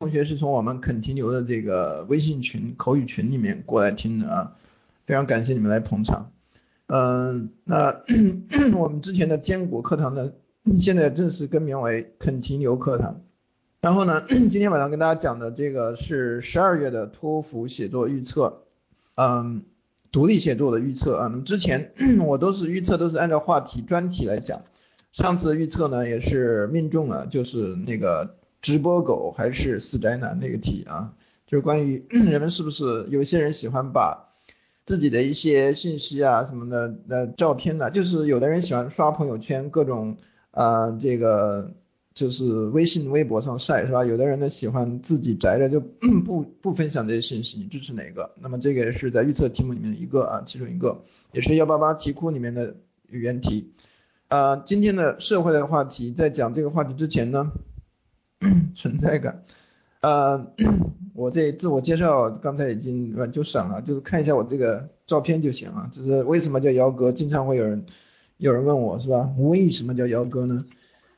同学是从我们肯提牛的这个微信群口语群里面过来听的啊，非常感谢你们来捧场。嗯，那 我们之前的坚果课堂呢，现在正式更名为肯提牛课堂。然后呢，今天晚上跟大家讲的这个是十二月的托福写作预测，嗯，独立写作的预测啊。那么之前 我都是预测都是按照话题专题来讲，上次预测呢也是命中了，就是那个直播狗还是死宅男那个题啊，就是关于 人们是不是有些人喜欢把。自己的一些信息啊什么的，呃，照片呢，就是有的人喜欢刷朋友圈，各种啊，这个就是微信、微博上晒，是吧？有的人呢喜欢自己宅着就 不不分享这些信息，你支持哪个？那么这个也是在预测题目里面的一个啊，其中一个，也是幺八八题库里面的语言题。啊，今天的社会的话题，在讲这个话题之前呢，存在感。呃，我这自我介绍刚才已经就省了，就是看一下我这个照片就行了。就是为什么叫姚哥？经常会有人有人问我是吧？为什么叫姚哥呢？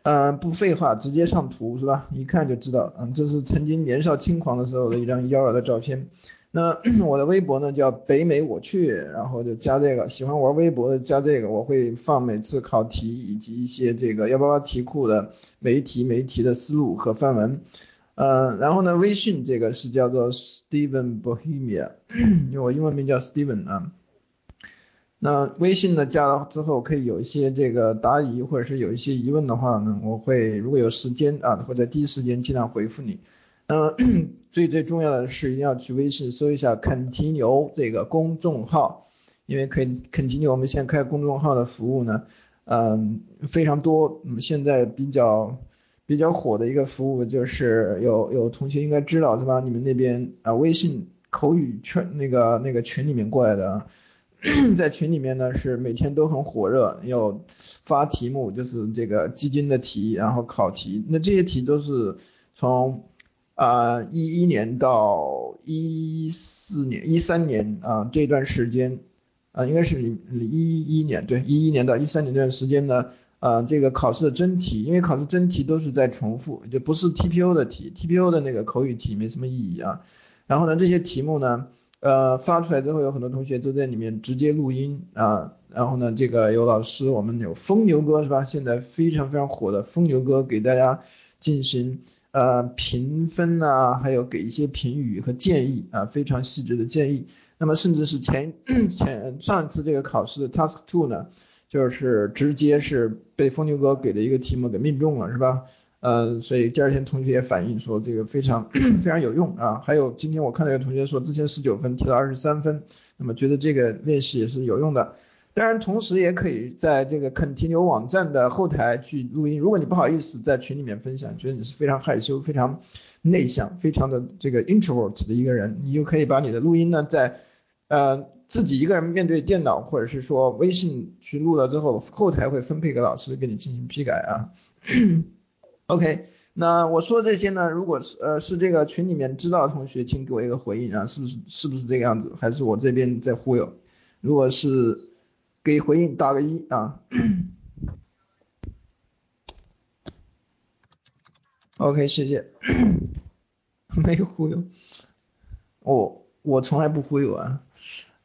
嗯，不废话，直接上图是吧？一看就知道，嗯，这是曾经年少轻狂的时候的一张妖娆的照片。那 我的微博呢叫北美我去，然后就加这个，喜欢玩微博的加这个，我会放每次考题以及一些这个幺八八题库的每一题每一题的思路和范文。呃，然后呢，微信这个是叫做 Steven Bohemia，因为我英文名叫 Steven 啊。那微信呢加了之后，可以有一些这个答疑或者是有一些疑问的话呢，我会如果有时间啊，会在第一时间尽量回复你。嗯，最最重要的是一定要去微信搜一下肯提牛这个公众号，因为肯肯提牛我们现在开公众号的服务呢，嗯，非常多，嗯，现在比较。比较火的一个服务就是有有同学应该知道是吧？你们那边啊微信口语圈那个那个群里面过来的，在群里面呢是每天都很火热，要发题目就是这个基金的题，然后考题，那这些题都是从啊一一年到一四年一三年啊这段时间啊应该是零一一年对一一年到一三年这段时间呢。啊，这个考试的真题，因为考试真题都是在重复，就不是 TPO 的题，TPO 的那个口语题没什么意义啊。然后呢，这些题目呢，呃，发出来之后，有很多同学都在里面直接录音啊。然后呢，这个有老师，我们有疯牛哥是吧？现在非常非常火的疯牛哥给大家进行呃评分啊，还有给一些评语和建议啊，非常细致的建议。那么甚至是前 前上一次这个考试的 Task Two 呢？就是直接是被疯牛哥给的一个题目给命中了，是吧？呃，所以第二天同学也反映说这个非常 非常有用啊。还有今天我看到有同学说之前十九分提到二十三分，那么觉得这个练习也是有用的。当然，同时也可以在这个肯提牛网站的后台去录音。如果你不好意思在群里面分享，觉得你是非常害羞、非常内向、非常的这个 introvert 的一个人，你就可以把你的录音呢在呃。自己一个人面对电脑，或者是说微信去录了之后，后台会分配给老师给你进行批改啊。OK，那我说这些呢，如果是呃是这个群里面知道的同学，请给我一个回应啊，是不是是不是这个样子，还是我这边在忽悠？如果是给回应打个一啊。OK，谢谢。没有忽悠，我我从来不忽悠啊。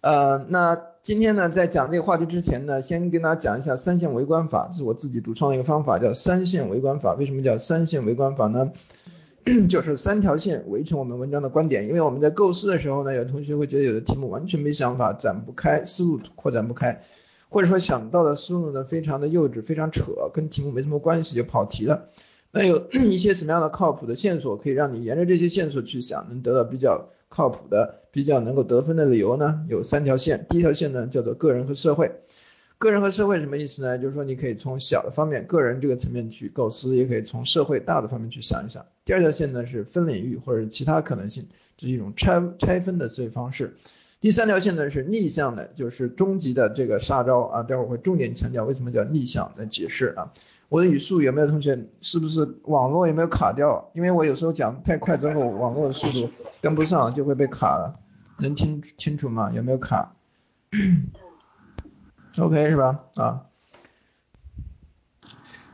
呃，那今天呢，在讲这个话题之前呢，先跟大家讲一下三线围观法，是我自己独创的一个方法，叫三线围观法。为什么叫三线围观法呢？就是三条线围成我们文章的观点。因为我们在构思的时候呢，有同学会觉得有的题目完全没想法，展不开，思路扩展不开，或者说想到的思路呢非常的幼稚，非常扯，跟题目没什么关系就跑题了。那有 一些什么样的靠谱的线索，可以让你沿着这些线索去想，能得到比较靠谱的、比较能够得分的理由呢？有三条线，第一条线呢叫做个人和社会。个人和社会什么意思呢？就是说你可以从小的方面，个人这个层面去构思，也可以从社会大的方面去想一想。第二条线呢是分领域或者其他可能性，这是一种拆拆分的思维方式。第三条线呢是逆向的，就是终极的这个杀招啊！待会儿会重点强调为什么叫逆向的解释啊。我的语速有没有同学？是不是网络有没有卡掉？因为我有时候讲太快之后，网络的速度跟不上就会被卡了。能听清楚吗？有没有卡？OK 是吧？啊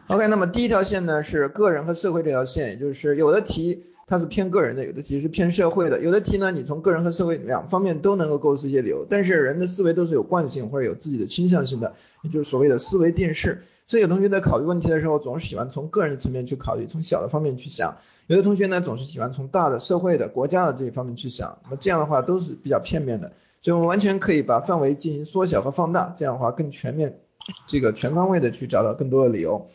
，OK。那么第一条线呢是个人和社会这条线，也就是有的题。它是偏个人的，有的题是偏社会的，有的题呢你从个人和社会两方面都能够构思一些理由。但是人的思维都是有惯性或者有自己的倾向性的，也就是所谓的思维定式。所以有同学在考虑问题的时候，总是喜欢从个人的层面去考虑，从小的方面去想；有的同学呢，总是喜欢从大的社会的、国家的这一方面去想。那么这样的话都是比较片面的，所以我们完全可以把范围进行缩小和放大，这样的话更全面，这个全方位的去找到更多的理由。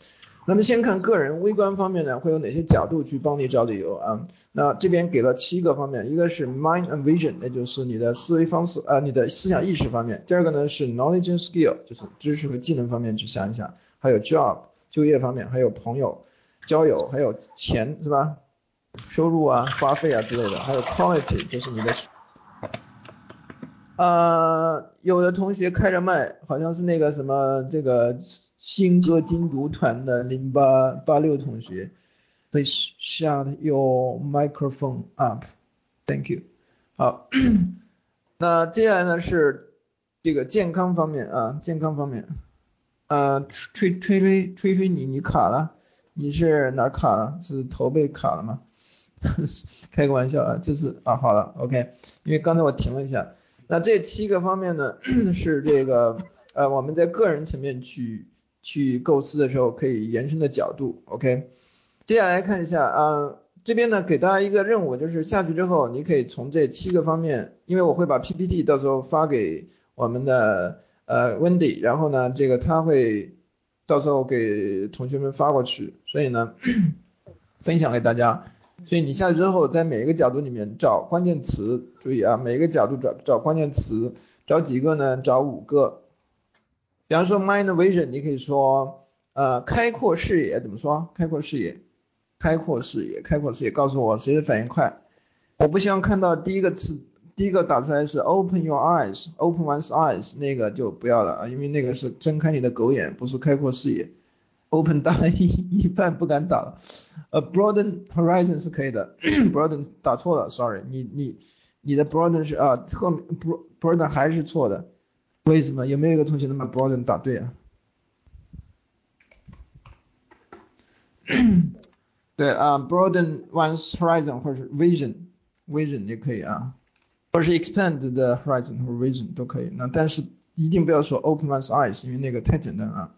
那么先看个人微观方面呢，会有哪些角度去帮你找理由啊？那这边给了七个方面，一个是 mind and vision，那就是你的思维方式啊，你的思想意识方面；第二个呢是 knowledge and skill，就是知识和技能方面去想一想。还有 job 就业方面，还有朋友交友，还有钱是吧？收入啊、花费啊之类的，还有 quality 就是你的。呃，有的同学开着麦，好像是那个什么这个新歌精读团的零八八六同学，Please shut your microphone up，Thank you。好，那接下来呢是这个健康方面啊，健康方面。呃，吹吹吹吹吹你你卡了，你是哪卡了？是头被卡了吗？开个玩笑啊，这是啊好了，OK，因为刚才我停了一下。那这七个方面呢，是这个呃我们在个人层面去去构思的时候可以延伸的角度，OK。接下来看一下啊，这边呢给大家一个任务，就是下去之后你可以从这七个方面，因为我会把 PPT 到时候发给我们的。呃，Wendy，然后呢，这个他会到时候给同学们发过去，所以呢，分享给大家。所以你下去之后，在每一个角度里面找关键词，注意啊，每一个角度找找关键词，找几个呢？找五个。比方说 mind vision，你可以说呃开阔视野，怎么说？开阔视野，开阔视野，开阔视野。告诉我谁的反应快？我不希望看到第一个词。第一个打出来是 open your eyes，open one's eyes，那个就不要了啊，因为那个是睁开你的狗眼，不是开阔视野。open 打了一一半不敢打了。呃，broaden horizon 是可以的，broaden 打错了，sorry，你你你的 broaden 是啊，后面 bro broaden 还是错的，为什么？有没有一个同学能把 broaden 打对啊？对啊，broaden one's horizon 或者是 vision，vision 也可以啊。或者是 expand the horizon 或 vision 都可以，那但是一定不要说 open one's eyes，因为那个太简单了，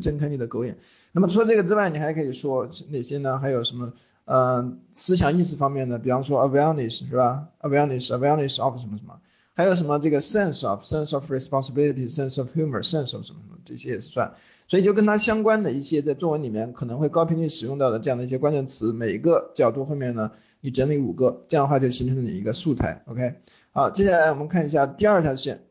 睁开你的狗眼。那么除了这个之外，你还可以说哪些呢？还有什么呃思想意识方面的，比方说 awareness 是吧？awareness，awareness of 什么什么？还有什么这个 sense of，sense of responsibility，sense of humor，sense of 什么什么，这些也算。所以就跟它相关的一些在作文里面可能会高频率使用到的这样的一些关键词，每一个角度后面呢？你整理五个，这样的话就形成了你一个素材，OK。好，接下来我们看一下第二条线，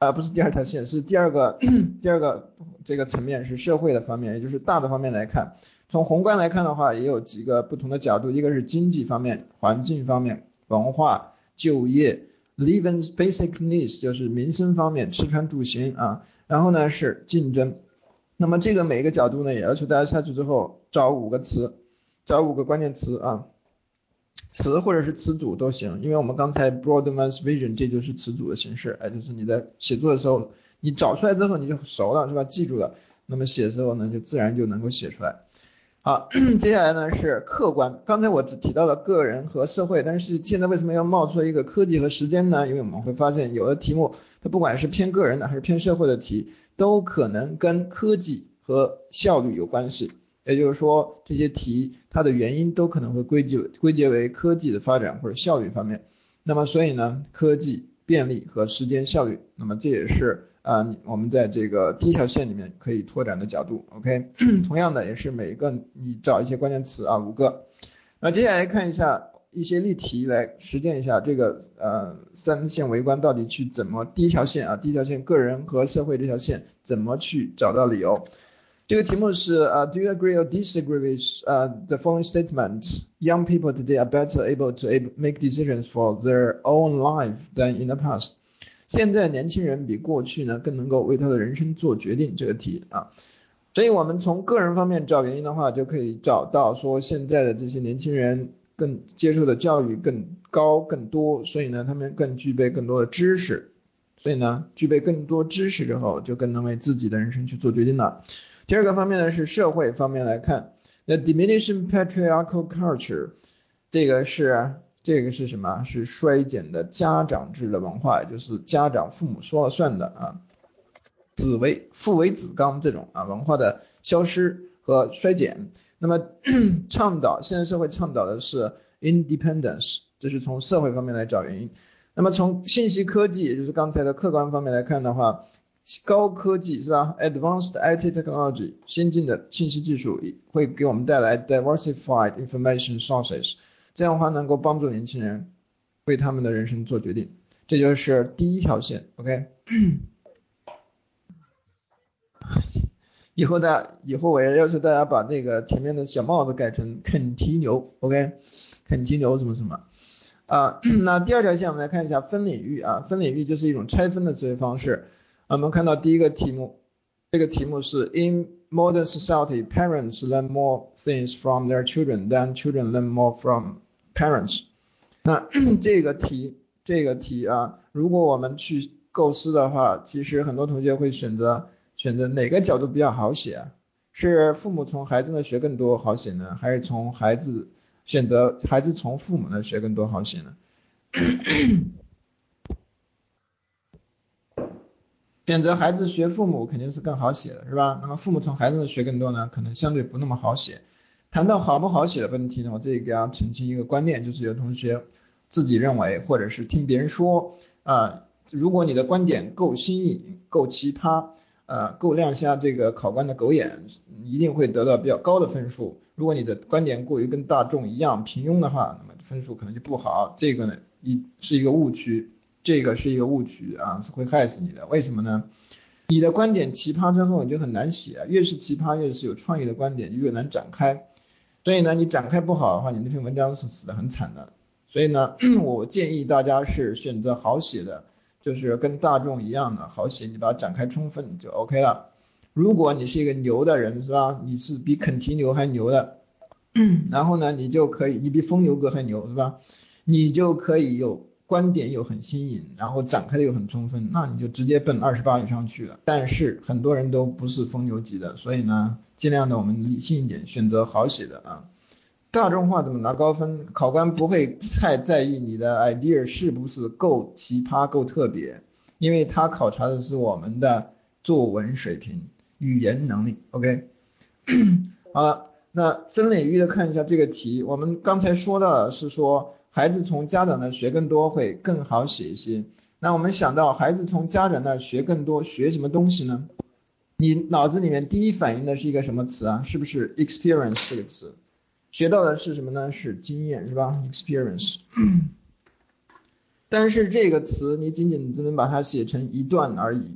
啊，不是第二条线，是第二个 第二个这个层面是社会的方面，也就是大的方面来看。从宏观来看的话，也有几个不同的角度，一个是经济方面、环境方面、文化、就业，living basic needs 就是民生方面，吃穿住行啊。然后呢是竞争，那么这个每一个角度呢，也要求大家下去之后找五个词，找五个关键词啊。词或者是词组都行，因为我们刚才 broaden one's vision 这就是词组的形式，哎，就是你在写作的时候，你找出来之后你就熟了是吧？记住了，那么写的时候呢就自然就能够写出来。好，接下来呢是客观，刚才我只提到了个人和社会，但是现在为什么要冒出来一个科技和时间呢？因为我们会发现有的题目它不管是偏个人的还是偏社会的题，都可能跟科技和效率有关系。也就是说，这些题它的原因都可能会归结归结为科技的发展或者效率方面。那么，所以呢，科技便利和时间效率，那么这也是啊，我们在这个第一条线里面可以拓展的角度。OK，同样的也是每一个你找一些关键词啊，五个。那接下来看一下一些例题来实践一下这个呃三线围观到底去怎么第一条线啊，第一条线个人和社会这条线怎么去找到理由。这个题目是呃，Do you agree or disagree with uh the following statement? Young people today are better able to make decisions for their own life than in the past. 现在年轻人比过去呢更能够为他的人生做决定。这个题啊，所以我们从个人方面找原因的话，就可以找到说现在的这些年轻人更接受的教育更高更多，所以呢他们更具备更多的知识，所以呢具备更多知识之后，就更能为自己的人生去做决定了。第二个方面呢是社会方面来看，那 diminishing patriarchal culture，这个是这个是什么？是衰减的家长制的文化，就是家长父母说了算的啊，子为父为子纲这种啊文化的消失和衰减。那么 倡导现在社会倡导的是 independence，这是从社会方面来找原因。那么从信息科技，也就是刚才的客观方面来看的话，高科技是吧？Advanced IT technology，先进的信息技术会给我们带来 diversified information sources，这样的话能够帮助年轻人为他们的人生做决定，这就是第一条线。OK，以后大家以后我也要求大家把那个前面的小帽子改成肯提牛。OK，肯提牛什么什么。啊，那第二条线我们来看一下分领域啊，分领域就是一种拆分的思维方式。我们看到第一个题目，这个题目是 In modern society, parents learn more things from their children than children learn more from parents。那 这个题，这个题啊，如果我们去构思的话，其实很多同学会选择选择哪个角度比较好写？是父母从孩子那学更多好写呢，还是从孩子？选择孩子从父母那学更多好写呢？选择孩子学父母肯定是更好写的，是吧？那么父母从孩子那学更多呢，可能相对不那么好写。谈到好不好写的问题呢，我这里给大家澄清一个观念，就是有同学自己认为，或者是听别人说，啊，如果你的观点够新颖、够奇葩。呃，够亮瞎这个考官的狗眼，一定会得到比较高的分数。如果你的观点过于跟大众一样平庸的话，那么分数可能就不好。这个呢，一是一个误区，这个是一个误区啊，是会害死你的。为什么呢？你的观点奇葩之后，你就很难写，越是奇葩，越是有创意的观点，就越难展开。所以呢，你展开不好的话，你那篇文章是死的很惨的。所以呢，我建议大家是选择好写的。就是跟大众一样的好写，你把它展开充分就 OK 了。如果你是一个牛的人，是吧？你是比肯提牛还牛的，然后呢，你就可以，你比疯牛哥还牛，是吧？你就可以有观点又很新颖，然后展开的又很充分，那你就直接奔二十八以上去了。但是很多人都不是疯牛级的，所以呢，尽量的我们理性一点，选择好写的啊。大众化怎么拿高分？考官不会太在意你的 idea 是不是够奇葩、够特别，因为他考察的是我们的作文水平、语言能力。OK，好了，那分领域的看一下这个题。我们刚才说的是说，孩子从家长那学更多会更好写一些。那我们想到孩子从家长那学更多，学什么东西呢？你脑子里面第一反应的是一个什么词啊？是不是 experience 这个词？学到的是什么呢？是经验，是吧？experience。但是这个词你仅仅只能把它写成一段而已，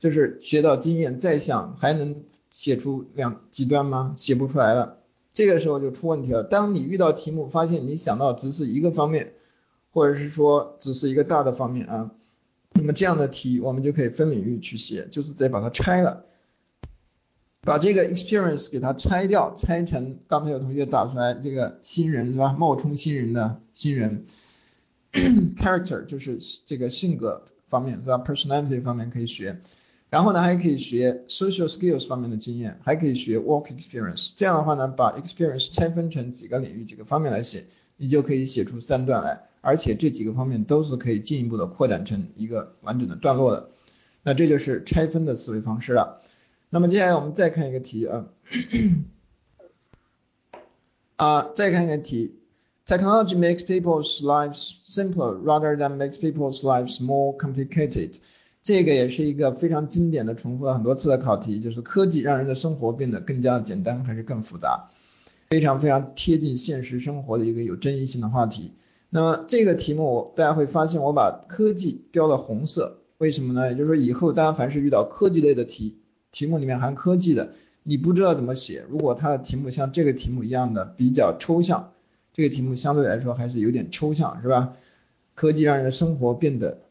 就是学到经验，再想还能写出两几段吗？写不出来了，这个时候就出问题了。当你遇到题目，发现你想到只是一个方面，或者是说只是一个大的方面啊，那么这样的题我们就可以分领域去写，就是得把它拆了。把这个 experience 给它拆掉，拆成刚才有同学打出来这个新人是吧？冒充新人的新人 character 就是这个性格方面是吧？personality 方面可以学，然后呢还可以学 social skills 方面的经验，还可以学 work experience。这样的话呢，把 experience 拆分成几个领域、几个方面来写，你就可以写出三段来，而且这几个方面都是可以进一步的扩展成一个完整的段落的。那这就是拆分的思维方式了。那么接下来我们再看一个题啊，啊，再看一个题，Technology makes people's lives simpler rather than makes people's lives more complicated。这个也是一个非常经典的、重复了很多次的考题，就是科技让人的生活变得更加简单还是更复杂？非常非常贴近现实生活的一个有争议性的话题。那么这个题目大家会发现，我把科技标了红色，为什么呢？也就是说以后大家凡是遇到科技类的题，题目里面含科技的，你不知道怎么写。如果它的题目像这个题目一样的比较抽象，这个题目相对来说还是有点抽象，是吧？科技让人的生活变得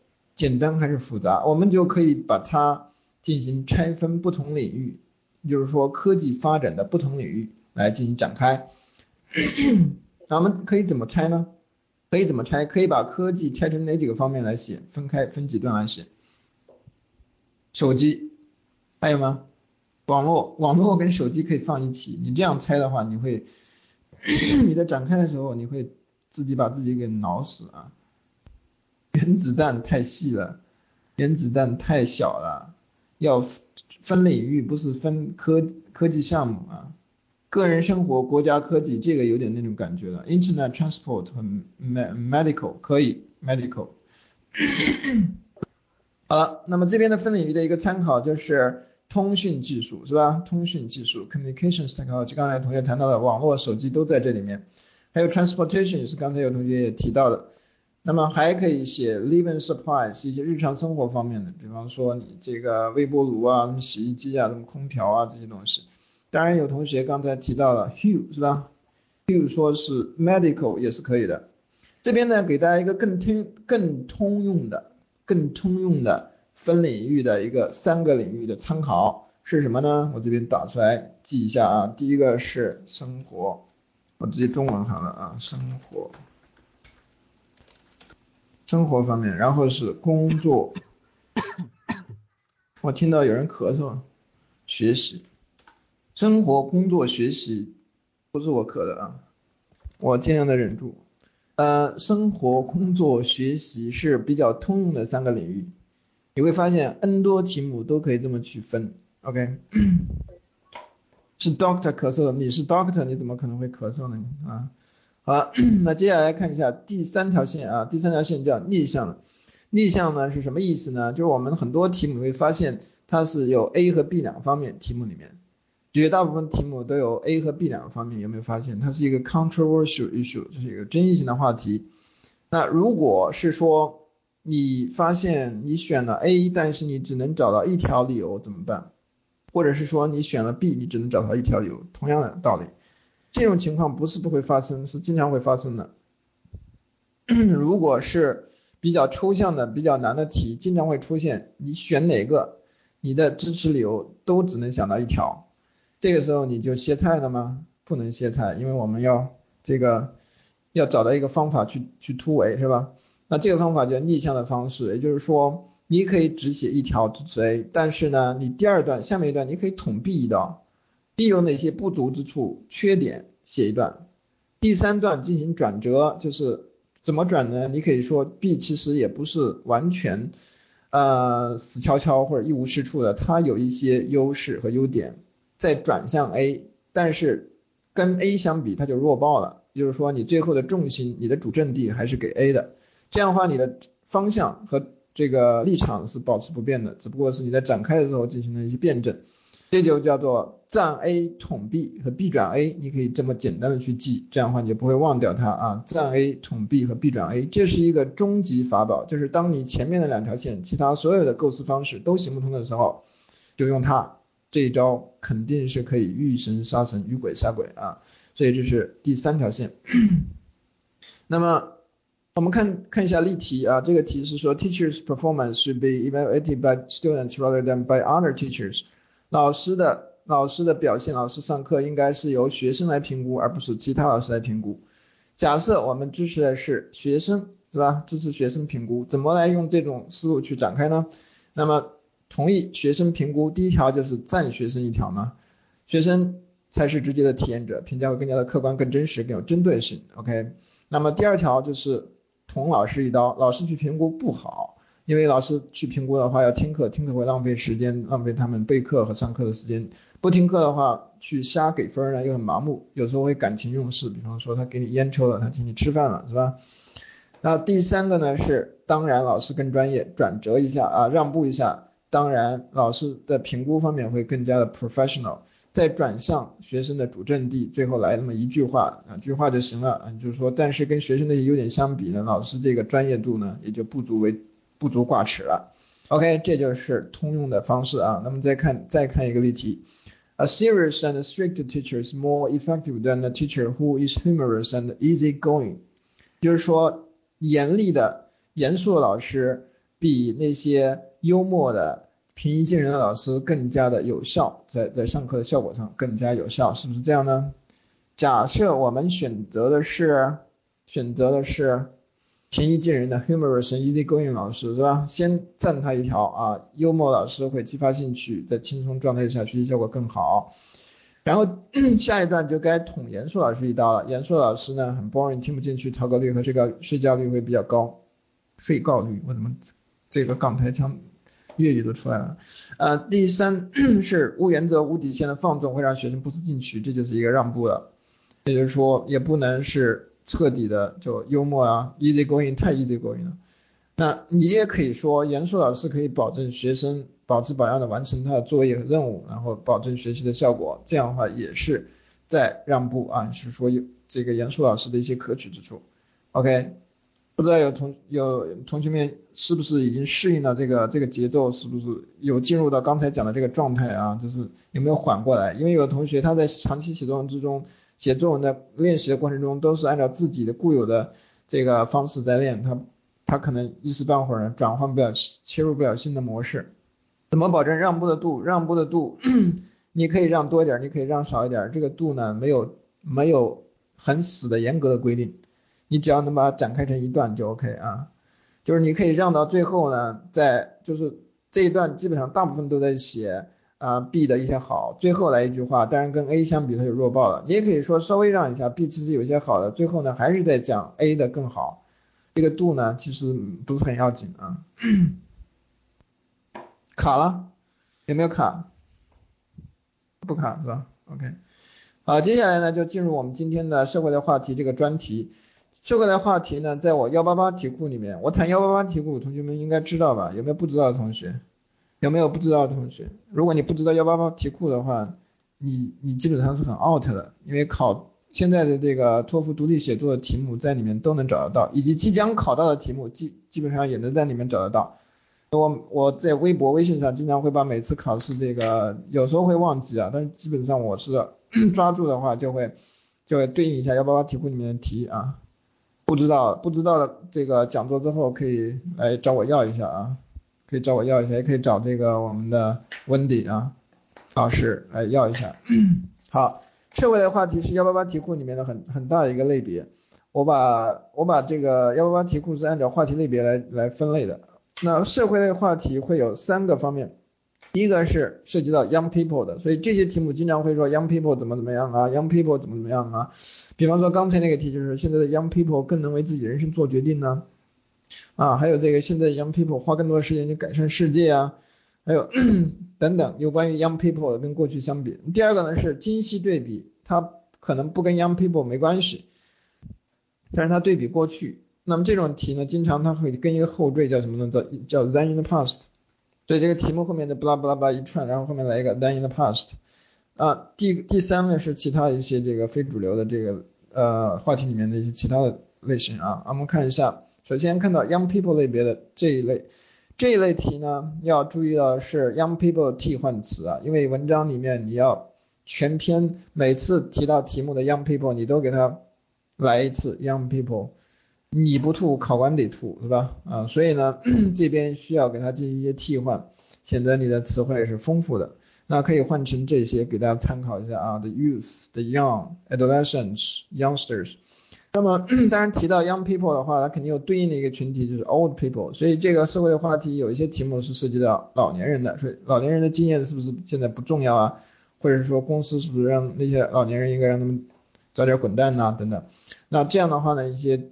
简单还是复杂？我们就可以把它进行拆分不同领域，就是说科技发展的不同领域来进行展开。咱们可以怎么拆呢？可以怎么拆？可以把科技拆成哪几个方面来写？分开分几段来写？手机。还有吗？网络，网络跟手机可以放一起。你这样猜的话，你会，你在展开的时候，你会自己把自己给挠死啊。原子弹太细了，原子弹太小了，要分领域，不是分科科技项目啊。个人生活、国家科技，这个有点那种感觉了。Internet transport 和 medical 可以 medical。好了，那么这边的分领域的一个参考就是通讯技术，是吧？通讯技术 communications technology，刚才同学谈到的网络、手机都在这里面。还有 transportation 是刚才有同学也提到的。那么还可以写 living supplies，一些日常生活方面的，比方说你这个微波炉啊、什么洗衣机啊、什么空调啊这些东西。当然有同学刚才提到了 Hugh 是吧？Hugh 说是 medical 也是可以的。这边呢给大家一个更通更通用的、更通用的分领域的一个三个领域的参考是什么呢？我这边打出来记一下啊。第一个是生活，我直接中文好了啊，生活，生活方面，然后是工作。我听到有人咳嗽，学习。生活、工作、学习，不是我咳的啊，我尽量的忍住。呃，生活、工作、学习是比较通用的三个领域，你会发现 N 多题目都可以这么去分。OK，是 Doctor 咳嗽，你是 Doctor，你怎么可能会咳嗽呢？啊，好，那接下来看一下第三条线啊，第三条线叫逆向。逆向呢是什么意思呢？就是我们很多题目会发现它是有 A 和 B 两方面题目里面。绝大部分题目都有 A 和 B 两个方面，有没有发现它是一个 controversial issue，这是一个争议性的话题。那如果是说你发现你选了 A，但是你只能找到一条理由怎么办？或者是说你选了 B，你只能找到一条理由，同样的道理，这种情况不是不会发生，是经常会发生的。如果是比较抽象的、比较难的题，经常会出现你选哪个，你的支持理由都只能想到一条。这个时候你就歇菜了吗？不能歇菜，因为我们要这个要找到一个方法去去突围，是吧？那这个方法叫逆向的方式，也就是说你可以只写一条支持 A，但是呢，你第二段下面一段你可以统 B 一刀，B 有哪些不足之处、缺点写一段，第三段进行转折，就是怎么转呢？你可以说 B 其实也不是完全呃死翘翘或者一无是处的，它有一些优势和优点。再转向 A，但是跟 A 相比，它就弱爆了。也就是说，你最后的重心，你的主阵地还是给 A 的。这样的话，你的方向和这个立场是保持不变的，只不过是你在展开的时候进行了一些辩证。这就叫做占 A 统 B 和 B 转 A，你可以这么简单的去记，这样的话你就不会忘掉它啊。占 A 统 B 和 B 转 A，这是一个终极法宝，就是当你前面的两条线，其他所有的构思方式都行不通的时候，就用它。这一招肯定是可以遇神杀神遇鬼杀鬼啊，所以这是第三条线。那么我们看看一下例题啊，这个题是说 teachers performance should be evaluated by students rather than by other teachers。老师的老师的表现，老师上课应该是由学生来评估，而不是其他老师来评估。假设我们支持的是学生，是吧？支持学生评估，怎么来用这种思路去展开呢？那么。同意学生评估，第一条就是赞学生一条嘛，学生才是直接的体验者，评价会更加的客观、更真实、更有针对性。OK，那么第二条就是捅老师一刀，老师去评估不好，因为老师去评估的话要听课，听课会浪费时间，浪费他们备课和上课的时间。不听课的话，去瞎给分呢又很盲目，有时候会感情用事，比方说他给你烟抽了，他请你吃饭了，是吧？那第三个呢是，当然老师更专业，转折一下啊，让步一下。当然，老师的评估方面会更加的 professional，再转向学生的主阵地，最后来那么一句话，两句话就行了嗯，就是说，但是跟学生的优点相比呢，老师这个专业度呢也就不足为不足挂齿了。OK，这就是通用的方式啊。那么再看再看一个例题，A serious and strict teacher is more effective than a teacher who is humorous and easygoing，就是说，严厉的严肃的老师比那些幽默的、平易近人的老师更加的有效，在在上课的效果上更加有效，是不是这样呢？假设我们选择的是选择的是平易近人的 humorous easygoing 老师，是吧？先赞他一条啊，幽默老师会激发兴趣，在轻松状态下学习效果更好。然后 下一段就该捅严肃老师一刀了。严肃老师呢很 boring，听不进去，逃课率和睡觉睡觉率会比较高。睡觉率，我怎么这个港台腔粤语都出来了？呃，第三 是无原则、无底线的放纵会让学生不思进取，这就是一个让步了。也就是说，也不能是彻底的就幽默啊，easy going 太 easy going 了。那你也可以说，严肃老师可以保证学生保质保量的完成他的作业和任务，然后保证学习的效果。这样的话也是在让步啊，是说有这个严肃老师的一些可取之处。OK，不知道有同有同学们是不是已经适应了这个这个节奏，是不是有进入到刚才讲的这个状态啊？就是有没有缓过来？因为有的同学他在长期写作文之中，写作文的练习的过程中都是按照自己的固有的这个方式在练，他。他可能一时半会儿转换不了，切入不了新的模式。怎么保证让步的度？让步的度，你可以让多一点，你可以让少一点。这个度呢，没有没有很死的严格的规定，你只要能把它展开成一段就 OK 啊。就是你可以让到最后呢，在就是这一段基本上大部分都在写啊 B 的一些好，最后来一句话，当然跟 A 相比它就弱爆了。你也可以说稍微让一下 B 其实有些好的，最后呢还是在讲 A 的更好。这个度呢，其实不是很要紧啊。卡了，有没有卡？不卡是吧？OK。好，接下来呢就进入我们今天的社会的话题这个专题。社会的话题呢，在我幺八八题库里面，我谈幺八八题库，同学们应该知道吧？有没有不知道的同学？有没有不知道的同学？如果你不知道幺八八题库的话，你你基本上是很 out 的，因为考。现在的这个托福独立写作的题目在里面都能找得到，以及即将考到的题目基基本上也能在里面找得到。我我在微博、微信上经常会把每次考试这个，有时候会忘记啊，但是基本上我是 抓住的话就会就会对应一下幺八八题库里面的题啊。不知道不知道的这个讲座之后可以来找我要一下啊，可以找我要一下，也可以找这个我们的温迪啊老师来要一下。好。社会的话题是幺八八题库里面的很很大一个类别，我把我把这个幺八八题库是按照话题类别来来分类的。那社会类话题会有三个方面，第一个是涉及到 young people 的，所以这些题目经常会说 young people 怎么怎么样啊，young people 怎么怎么样啊。比方说刚才那个题就是现在的 young people 更能为自己人生做决定呢，啊还有这个现在 young people 花更多的时间去改善世界啊。还有 等等，有关于 young people 跟过去相比。第二个呢是精细对比，它可能不跟 young people 没关系，但是它对比过去。那么这种题呢，经常它会跟一个后缀叫什么呢？叫叫 then in the past。所以这个题目后面的 blah blah blah 一串，然后后面来一个 then in the past。啊，第第三呢是其他一些这个非主流的这个呃话题里面的一些其他的类型啊。我们看一下，首先看到 young people 类别的这一类。这一类题呢，要注意的是 young people 替换词啊，因为文章里面你要全篇每次提到题目的 young people，你都给他来一次 young people，你不吐考官得吐是吧？啊，所以呢 这边需要给他进行一些替换，显得你的词汇是丰富的。那可以换成这些给大家参考一下啊，the youth，the young，adolescents，youngsters。那么 当然提到 young people 的话，它肯定有对应的一个群体就是 old people，所以这个社会的话题有一些题目是涉及到老年人的，所以老年人的经验是不是现在不重要啊？或者是说公司是不是让那些老年人应该让他们早点滚蛋呐？等等。那这样的话呢，一些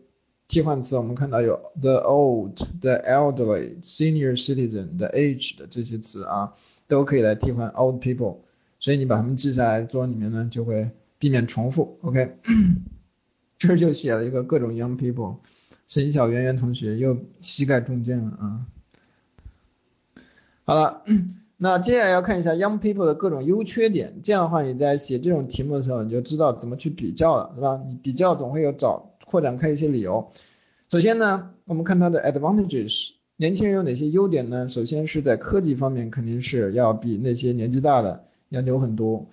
替换词我们看到有 the old、the elderly、senior citizen、the aged 这些词啊，都可以来替换 old people，所以你把它们记下来，作文里面呢就会避免重复。OK。这就写了一个各种 young people，沈小圆圆同学又膝盖中箭了啊。好了，那接下来要看一下 young people 的各种优缺点，这样的话你在写这种题目的时候你就知道怎么去比较了，是吧？你比较总会有找扩展开一些理由。首先呢，我们看它的 advantages，年轻人有哪些优点呢？首先是在科技方面肯定是要比那些年纪大的要牛很多。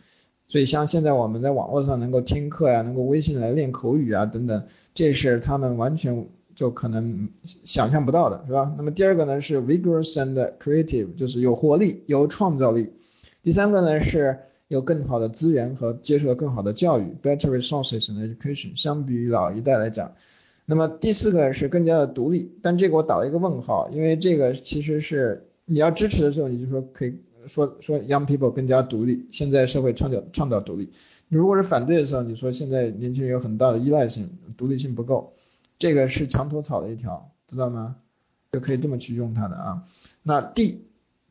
所以像现在我们在网络上能够听课呀，能够微信来练口语啊等等，这是他们完全就可能想象不到的，是吧？那么第二个呢是 vigorous and creative，就是有活力、有创造力。第三个呢是有更好的资源和接受更好的教育，better resources and education。相比于老一代来讲，那么第四个是更加的独立，但这个我打了一个问号，因为这个其实是你要支持的时候，你就说可以。说说 young people 更加独立，现在社会倡导倡导独立。你如果是反对的时候，你说现在年轻人有很大的依赖性，独立性不够，这个是墙头草的一条，知道吗？就可以这么去用它的啊。那 D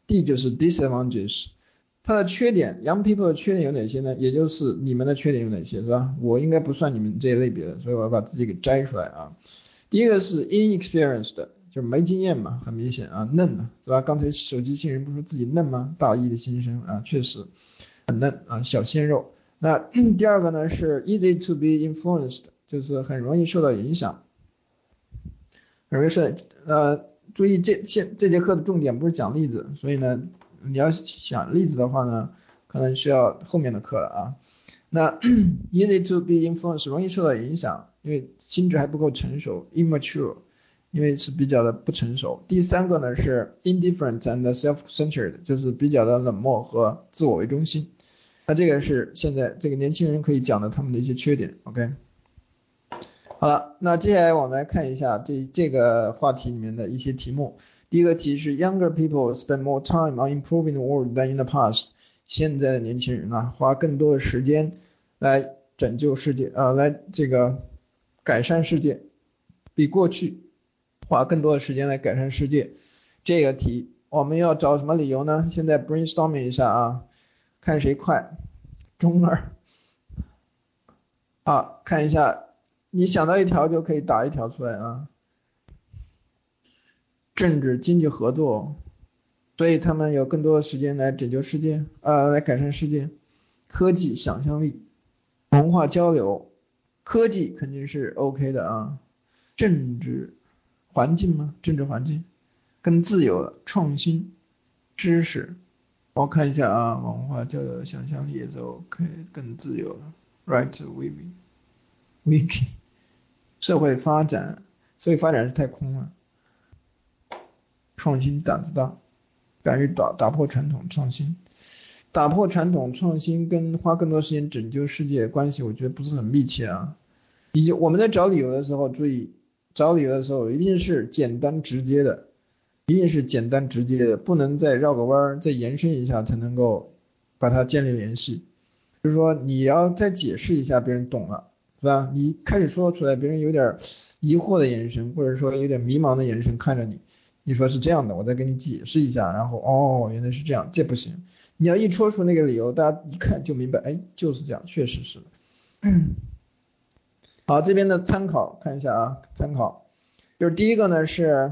D 就是 disadvantages，它的缺点，young people 的缺点有哪些呢？也就是你们的缺点有哪些，是吧？我应该不算你们这一类别的，所以我要把自己给摘出来啊。第一个是 inexperienced，就是没经验嘛，很明显啊，嫩的是吧？刚才手机新人不是说自己嫩吗？大一的新生啊，确实很嫩啊，小鲜肉。那第二个呢是 easy to be influenced，就是很容易受到影响，很容易受呃，注意这现这节课的重点不是讲例子，所以呢，你要想例子的话呢，可能需要后面的课了啊。那 easy to be influenced 容易受到影响，因为心智还不够成熟，immature，因为是比较的不成熟。第三个呢是 indifferent and self-centered，就是比较的冷漠和自我为中心。那这个是现在这个年轻人可以讲的他们的一些缺点，OK。好了，那接下来我们来看一下这这个话题里面的一些题目。第一个题是 Younger people spend more time on improving the world than in the past。现在的年轻人啊，花更多的时间来拯救世界，呃，来这个改善世界，比过去花更多的时间来改善世界。这个题我们要找什么理由呢？现在 brainstorming 一下啊。看谁快，中二。好，看一下，你想到一条就可以打一条出来啊。政治经济合作，所以他们有更多的时间来拯救世界，呃，来改善世界。科技想象力，文化交流，科技肯定是 OK 的啊。政治环境吗？政治环境，更自由了，创新，知识。我看一下啊，文化交流想象力也是 OK，更自由了。Right，Wiki，Wiki，社会发展，社会发展是太空了。创新胆子大，敢于打打破传统创新，打破传统创新跟花更多时间拯救世界关系，我觉得不是很密切啊。以及我们在找理由的时候，注意找理由的时候一定是简单直接的。一定是简单直接的，不能再绕个弯儿，再延伸一下才能够把它建立联系。就是说你要再解释一下，别人懂了，是吧？你开始说出来，别人有点疑惑的眼神，或者说有点迷茫的眼神看着你，你说是这样的，我再给你解释一下，然后哦，原来是这样，这不行。你要一说出那个理由，大家一看就明白，哎，就是这样，确实是。好，这边的参考看一下啊，参考就是第一个呢是。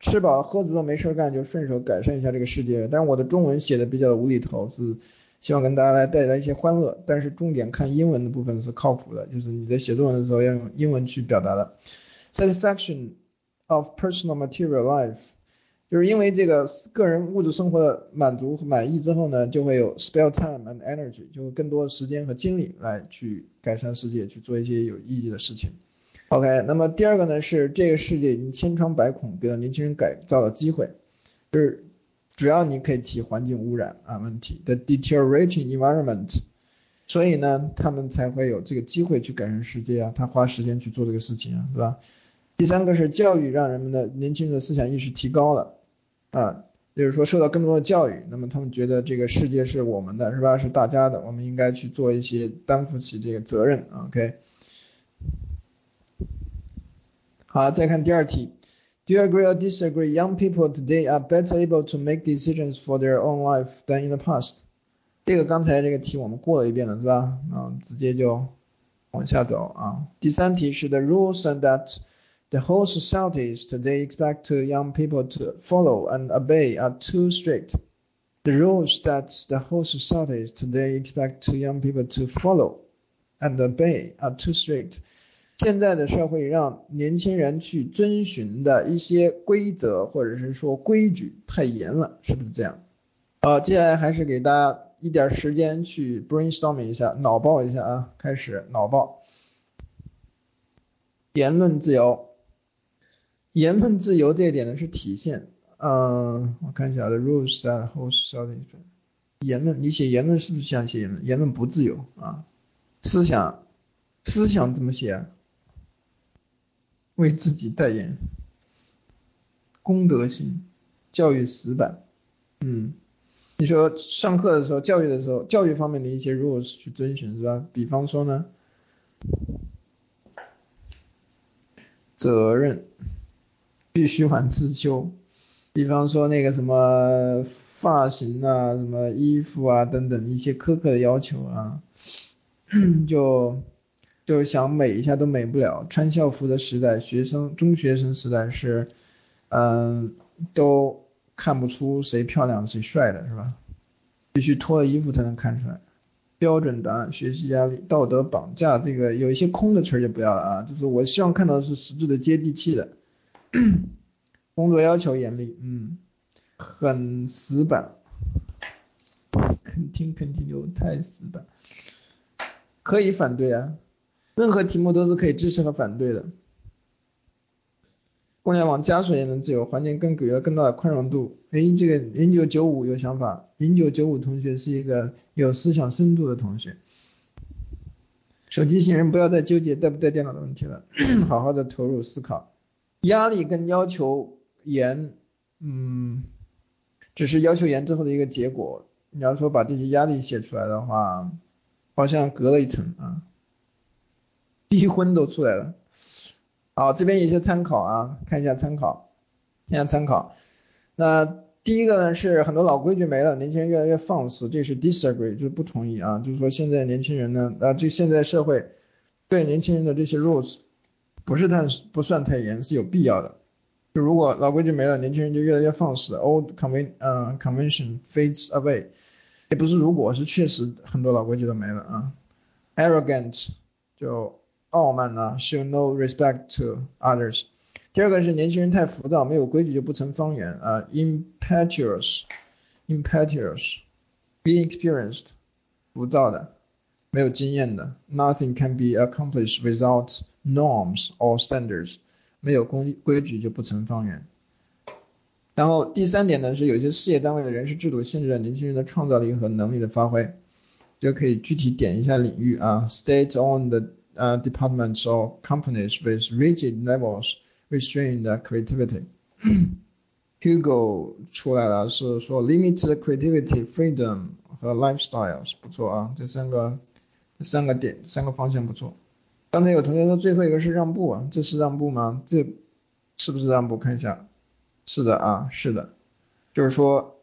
吃饱喝足了没事干，就顺手改善一下这个世界。但是我的中文写的比较无厘头，是希望跟大家来带来一些欢乐。但是重点看英文的部分是靠谱的，就是你在写作文的时候要用英文去表达的。Satisfaction of personal material life，就是因为这个个人物质生活的满足和满意之后呢，就会有 spare time and energy，就更多的时间和精力来去改善世界，去做一些有意义的事情。OK，那么第二个呢是这个世界已经千疮百孔，给了年轻人改造的机会，就是主要你可以提环境污染啊问题的 deteriorating environment，所以呢他们才会有这个机会去改善世界啊，他花时间去做这个事情啊，是吧？第三个是教育让人们的年轻人的思想意识提高了啊，就是说受到更多的教育，那么他们觉得这个世界是我们的，是吧？是大家的，我们应该去做一些担负起这个责任，OK。好，再看第二题。Do you agree or disagree? Young people today are better able to make decisions for their own life than in the past. 这个刚才这个题我们过了一遍了，是吧？啊，直接就往下走啊。第三题是 The rules and that the whole societies today expect to young people to follow and obey are too strict. The rules that the whole societies today expect to young people to follow and obey are too strict. 现在的社会让年轻人去遵循的一些规则或者是说规矩太严了，是不是这样？好，接下来还是给大家一点时间去 brainstorming 一下，脑爆一下啊，开始脑爆。言论自由，言论自由这一点呢是体现，呃，我看一下 the rules that hold society。言论，你写言论是不是像写言论？言论不自由啊，思想，思想怎么写啊？为自己代言，公德心，教育死板，嗯，你说上课的时候，教育的时候，教育方面的一些 rules 去遵循是吧？比方说呢，责任必须晚自修。比方说那个什么发型啊，什么衣服啊等等一些苛刻的要求啊，就就想美一下都美不了。穿校服的时代，学生中学生时代是，嗯，都看不出谁漂亮谁帅的是吧？必须脱了衣服才能看出来。标准答案、学习压力、道德绑架，这个有一些空的词就不要了啊，就是我希望看到的是实质的、接地气的。工作要求严厉，嗯，很死板，肯定肯定就太死板，可以反对啊，任何题目都是可以支持和反对的。互联网加速言论自由，环境更给予更大的宽容度。哎，这个零九九五有想法，零九九五同学是一个有思想深度的同学。手机新人不要再纠结带不带电脑的问题了，好好的投入思考。压力跟要求。严，嗯，只是要求严之后的一个结果。你要说把这些压力写出来的话，好像隔了一层啊，逼婚都出来了。好，这边有些参考啊，看一下参考，看一下参考。那第一个呢是很多老规矩没了，年轻人越来越放肆，这是 disagree，就是不同意啊，就是说现在年轻人呢，啊，就现在社会对年轻人的这些 rules 不是太不算太严，是有必要的。就如果老规矩没了，年轻人就越来越放肆，old conven 嗯 convention fades away，也不是如果是确实很多老规矩都没了啊，arrogant 就傲慢呐，show no respect to others。第二个是年轻人太浮躁，没有规矩就不成方圆啊，impetuous，impetuous，inexperienced，浮躁的，没有经验的，nothing can be accomplished without norms or standards。没有规规矩就不成方圆。然后第三点呢是有些事业单位的人事制度限制了年轻人的创造力和能力的发挥，就可以具体点一下领域啊。State-owned 呃 departments or companies with rigid levels restrain the creativity。Hugo 出来了是说 limited creativity freedom 和 lifestyles 不错啊，这三个这 三个点三个方向不错。刚才有同学说最后一个是让步啊，这是让步吗？这是不是让步？看一下，是的啊，是的，就是说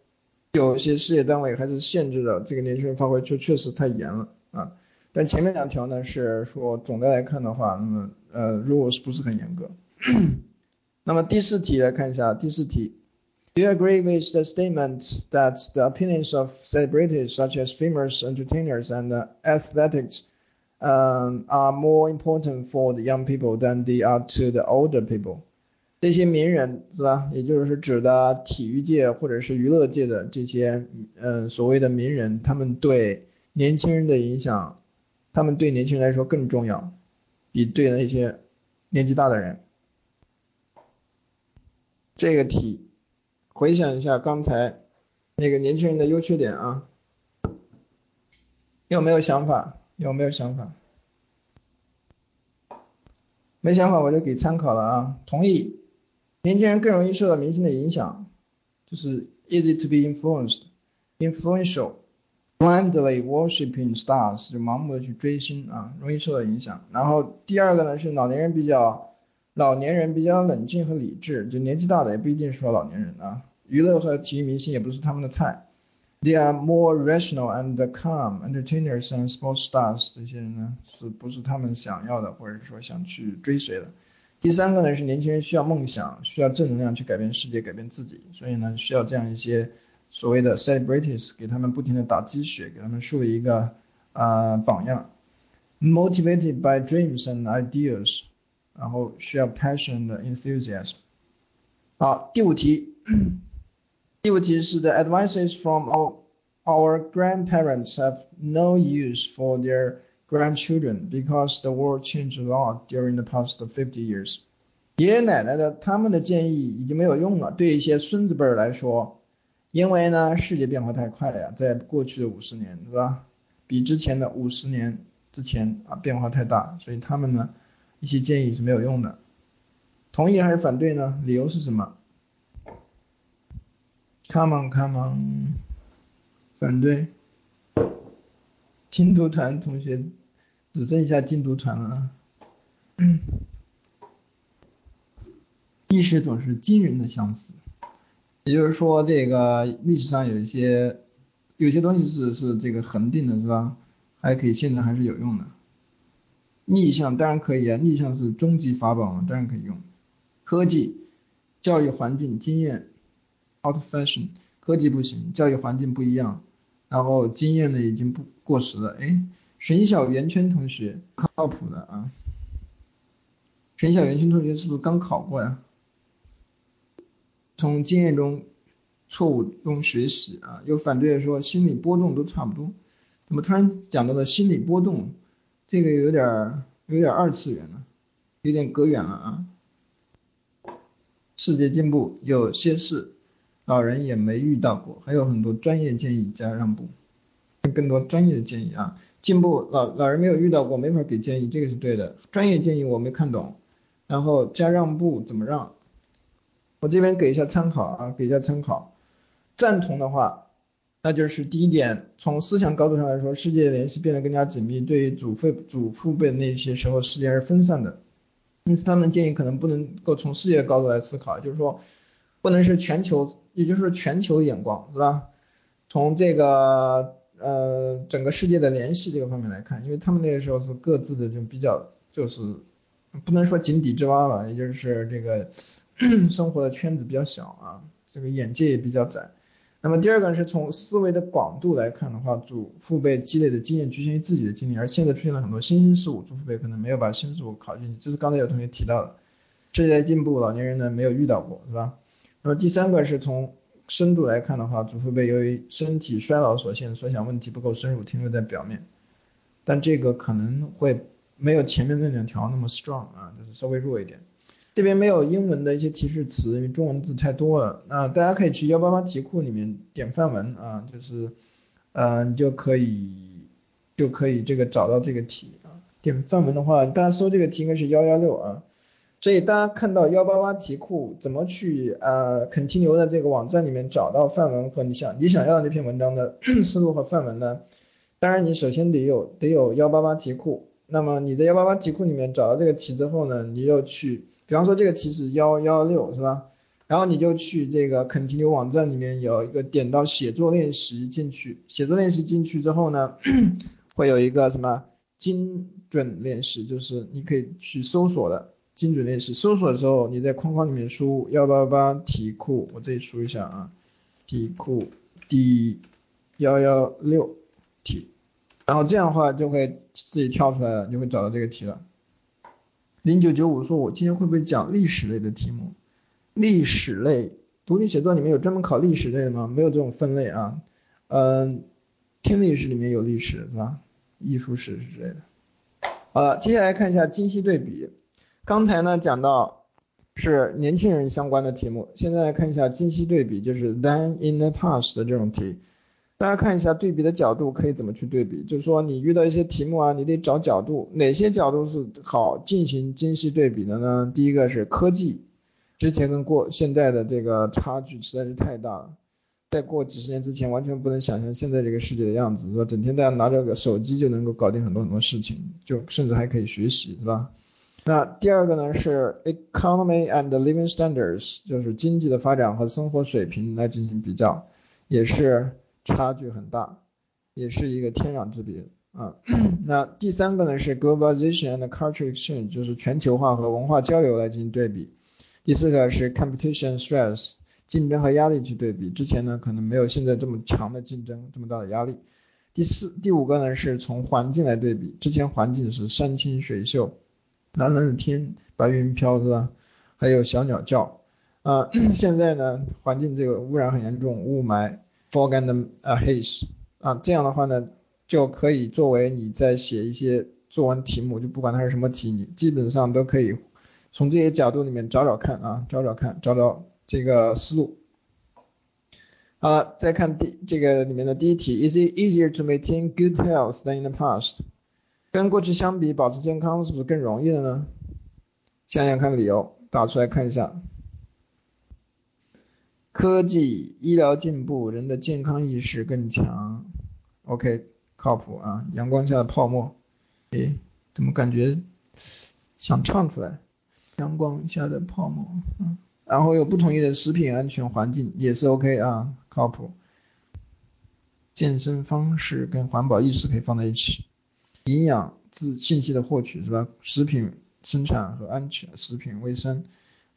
有些事业单位还是限制了这个年轻人发挥，确确实太严了啊。但前面两条呢是说总的来看的话，那么呃如果是不是很严格。那么第四题来看一下，第四题，Do you agree with the statement that the opinions of celebrities such as famous entertainers and athletes 嗯，are more important for the young people than they are to the older people。这些名人是吧？也就是指的体育界或者是娱乐界的这些，嗯，所谓的名人，他们对年轻人的影响，他们对年轻人来说更重要，比对那些年纪大的人。这个题，回想一下刚才那个年轻人的优缺点啊，有没有想法？有没有想法？没想法我就给参考了啊。同意，年轻人更容易受到明星的影响，就是 easy to be influenced, influential, blindly worshiping stars，就盲目的去追星啊，容易受到影响。然后第二个呢是老年人比较，老年人比较冷静和理智，就年纪大的也不一定说老年人啊。娱乐和体育明星也不是他们的菜。They are more rational and calm entertainers and sports stars。这些人呢，是不是他们想要的，或者说想去追随的？第三个呢，是年轻人需要梦想，需要正能量去改变世界，改变自己，所以呢，需要这样一些所谓的 celebrities 给他们不停的打鸡血，给他们树立一个啊榜样。Motivated by dreams and ideas，然后需要 passion and enthusiasm。好，第五题。第五题是 The advices from our our grandparents have no use for their grandchildren because the world changed a lot during the past fifty years。爷爷奶奶的他们的建议已经没有用了，对一些孙子辈儿来说，因为呢世界变化太快了呀，在过去的五十年是吧，比之前的五十年之前啊变化太大，所以他们呢一些建议是没有用的。同意还是反对呢？理由是什么？Come on, come on. 反对。金读团同学只剩下金读团了。历史总是惊人的相似，也就是说，这个历史上有一些有些东西是是这个恒定的，是吧？还可以现在还是有用的。逆向当然可以啊，逆向是终极法宝嘛，当然可以用。科技、教育环境、经验，out fashion，科技不行，教育环境不一样，然后经验呢已经不过时了。哎，沈小圆圈同学靠谱的啊，沈小圆圈同学是不是刚考过呀？从经验中错误中学习啊，有反对说心理波动都差不多，怎么突然讲到了心理波动？这个有点有点二次元了，有点隔远了啊。世界进步有些事老人也没遇到过，还有很多专业建议加让步，更多专业的建议啊。进步老老人没有遇到过，没法给建议，这个是对的。专业建议我没看懂，然后加让步怎么让？我这边给一下参考啊，给一下参考。赞同的话，那就是第一点，从思想高度上来说，世界联系变得更加紧密。对于祖父祖父辈那些时候，世界是分散的，因此他们建议可能不能够从世界高度来思考，就是说不能是全球，也就是全球眼光，是吧？从这个呃整个世界的联系这个方面来看，因为他们那个时候是各自的就比较就是不能说井底之蛙吧，也就是这个。生活的圈子比较小啊，这个眼界也比较窄。那么第二个是从思维的广度来看的话，祖父辈积累的经验局限于自己的经历，而现在出现了很多新兴事物，祖父辈可能没有把新事物考进去。这是刚才有同学提到的，世界在进步，老年人呢没有遇到过，是吧？那么第三个是从深度来看的话，祖父辈由于身体衰老所限，所想问题不够深入，停留在表面。但这个可能会没有前面那两条那么 strong 啊，就是稍微弱一点。这边没有英文的一些提示词，因为中文字太多了。那大家可以去幺八八题库里面点范文啊，就是，呃，你就可以就可以这个找到这个题啊。点范文的话，大家搜这个题应该是幺幺六啊。所以大家看到幺八八题库怎么去呃 continue 的这个网站里面找到范文和你想你想要的那篇文章的 思路和范文呢？当然你首先得有得有幺八八题库。那么你在幺八八题库里面找到这个题之后呢，你又去。比方说这个题是幺幺六是吧？然后你就去这个 Continue 网站里面有一个点到写作练习进去，写作练习进去之后呢，会有一个什么精准练习，就是你可以去搜索的精准练习。搜索的时候你在框框里面输幺八八题库，我这里输一下啊，题库第幺幺六题，然后这样的话就会自己跳出来了，就会找到这个题了。零九九五说：“我今天会不会讲历史类的题目？历史类独立写作里面有专门考历史类的吗？没有这种分类啊。嗯，听力史里面有历史是吧？艺术史之类的。好了，接下来看一下今昔对比。刚才呢讲到是年轻人相关的题目，现在来看一下今昔对比，就是 then in the past 的这种题。”大家看一下对比的角度可以怎么去对比，就是说你遇到一些题目啊，你得找角度，哪些角度是好进行精细对比的呢？第一个是科技，之前跟过现在的这个差距实在是太大了，在过几十年之前完全不能想象现在这个世界的样子，是吧？整天大家拿着个手机就能够搞定很多很多事情，就甚至还可以学习，是吧？那第二个呢是 economy and living standards，就是经济的发展和生活水平来进行比较，也是。差距很大，也是一个天壤之别啊。那第三个呢是 globalization and culture exchange，就是全球化和文化交流来进行对比。第四个是 competition stress，竞争和压力去对比。之前呢可能没有现在这么强的竞争，这么大的压力。第四、第五个呢是从环境来对比，之前环境是山清水秀，蓝蓝的天，白云飘是吧？还有小鸟叫啊。现在呢环境这个污染很严重，雾霾。Fog and haze 啊，这样的话呢，就可以作为你在写一些作文题目，就不管它是什么题，你基本上都可以从这些角度里面找找看啊，找找看，找找这个思路。好了，再看第这个里面的第一题，Is it easier to maintain good health than in the past？跟过去相比，保持健康是不是更容易了呢？想想看理由，打出来看一下。科技医疗进步，人的健康意识更强。OK，靠谱啊！阳光下的泡沫，诶，怎么感觉想唱出来？阳光下的泡沫，嗯，然后有不同意的食品安全环境也是 OK 啊，靠谱。健身方式跟环保意识可以放在一起。营养自信息的获取是吧？食品生产和安全，食品卫生，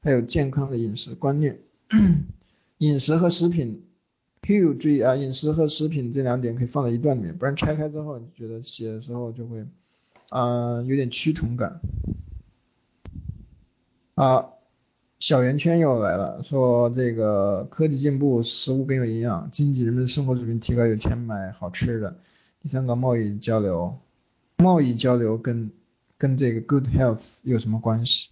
还有健康的饮食观念。饮食和食品，Q 注意啊，饮食和食品这两点可以放在一段里面，不然拆开之后，你觉得写的时候就会，啊，有点趋同感。啊，小圆圈又来了，说这个科技进步，食物更有营养，经济人们生活水平提高，有钱买好吃的。第三个贸易交流，贸易交流跟跟这个 good health 有什么关系？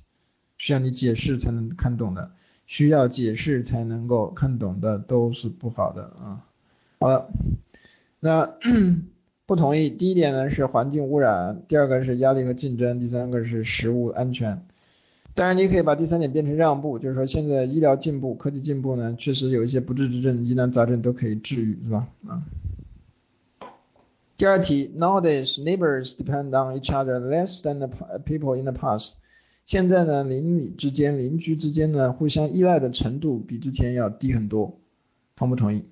需要你解释才能看懂的。需要解释才能够看懂的都是不好的啊。好了，那不同意。第一点呢是环境污染，第二个是压力和竞争，第三个是食物安全。当然，你可以把第三点变成让步，就是说现在医疗进步、科技进步呢，确实有一些不治之症、疑难杂症都可以治愈，是吧？啊。第二题，Nowadays neighbors depend on each other less than the people in the past. 现在呢，邻里之间、邻居之间呢，互相依赖的程度比之前要低很多，同不同意？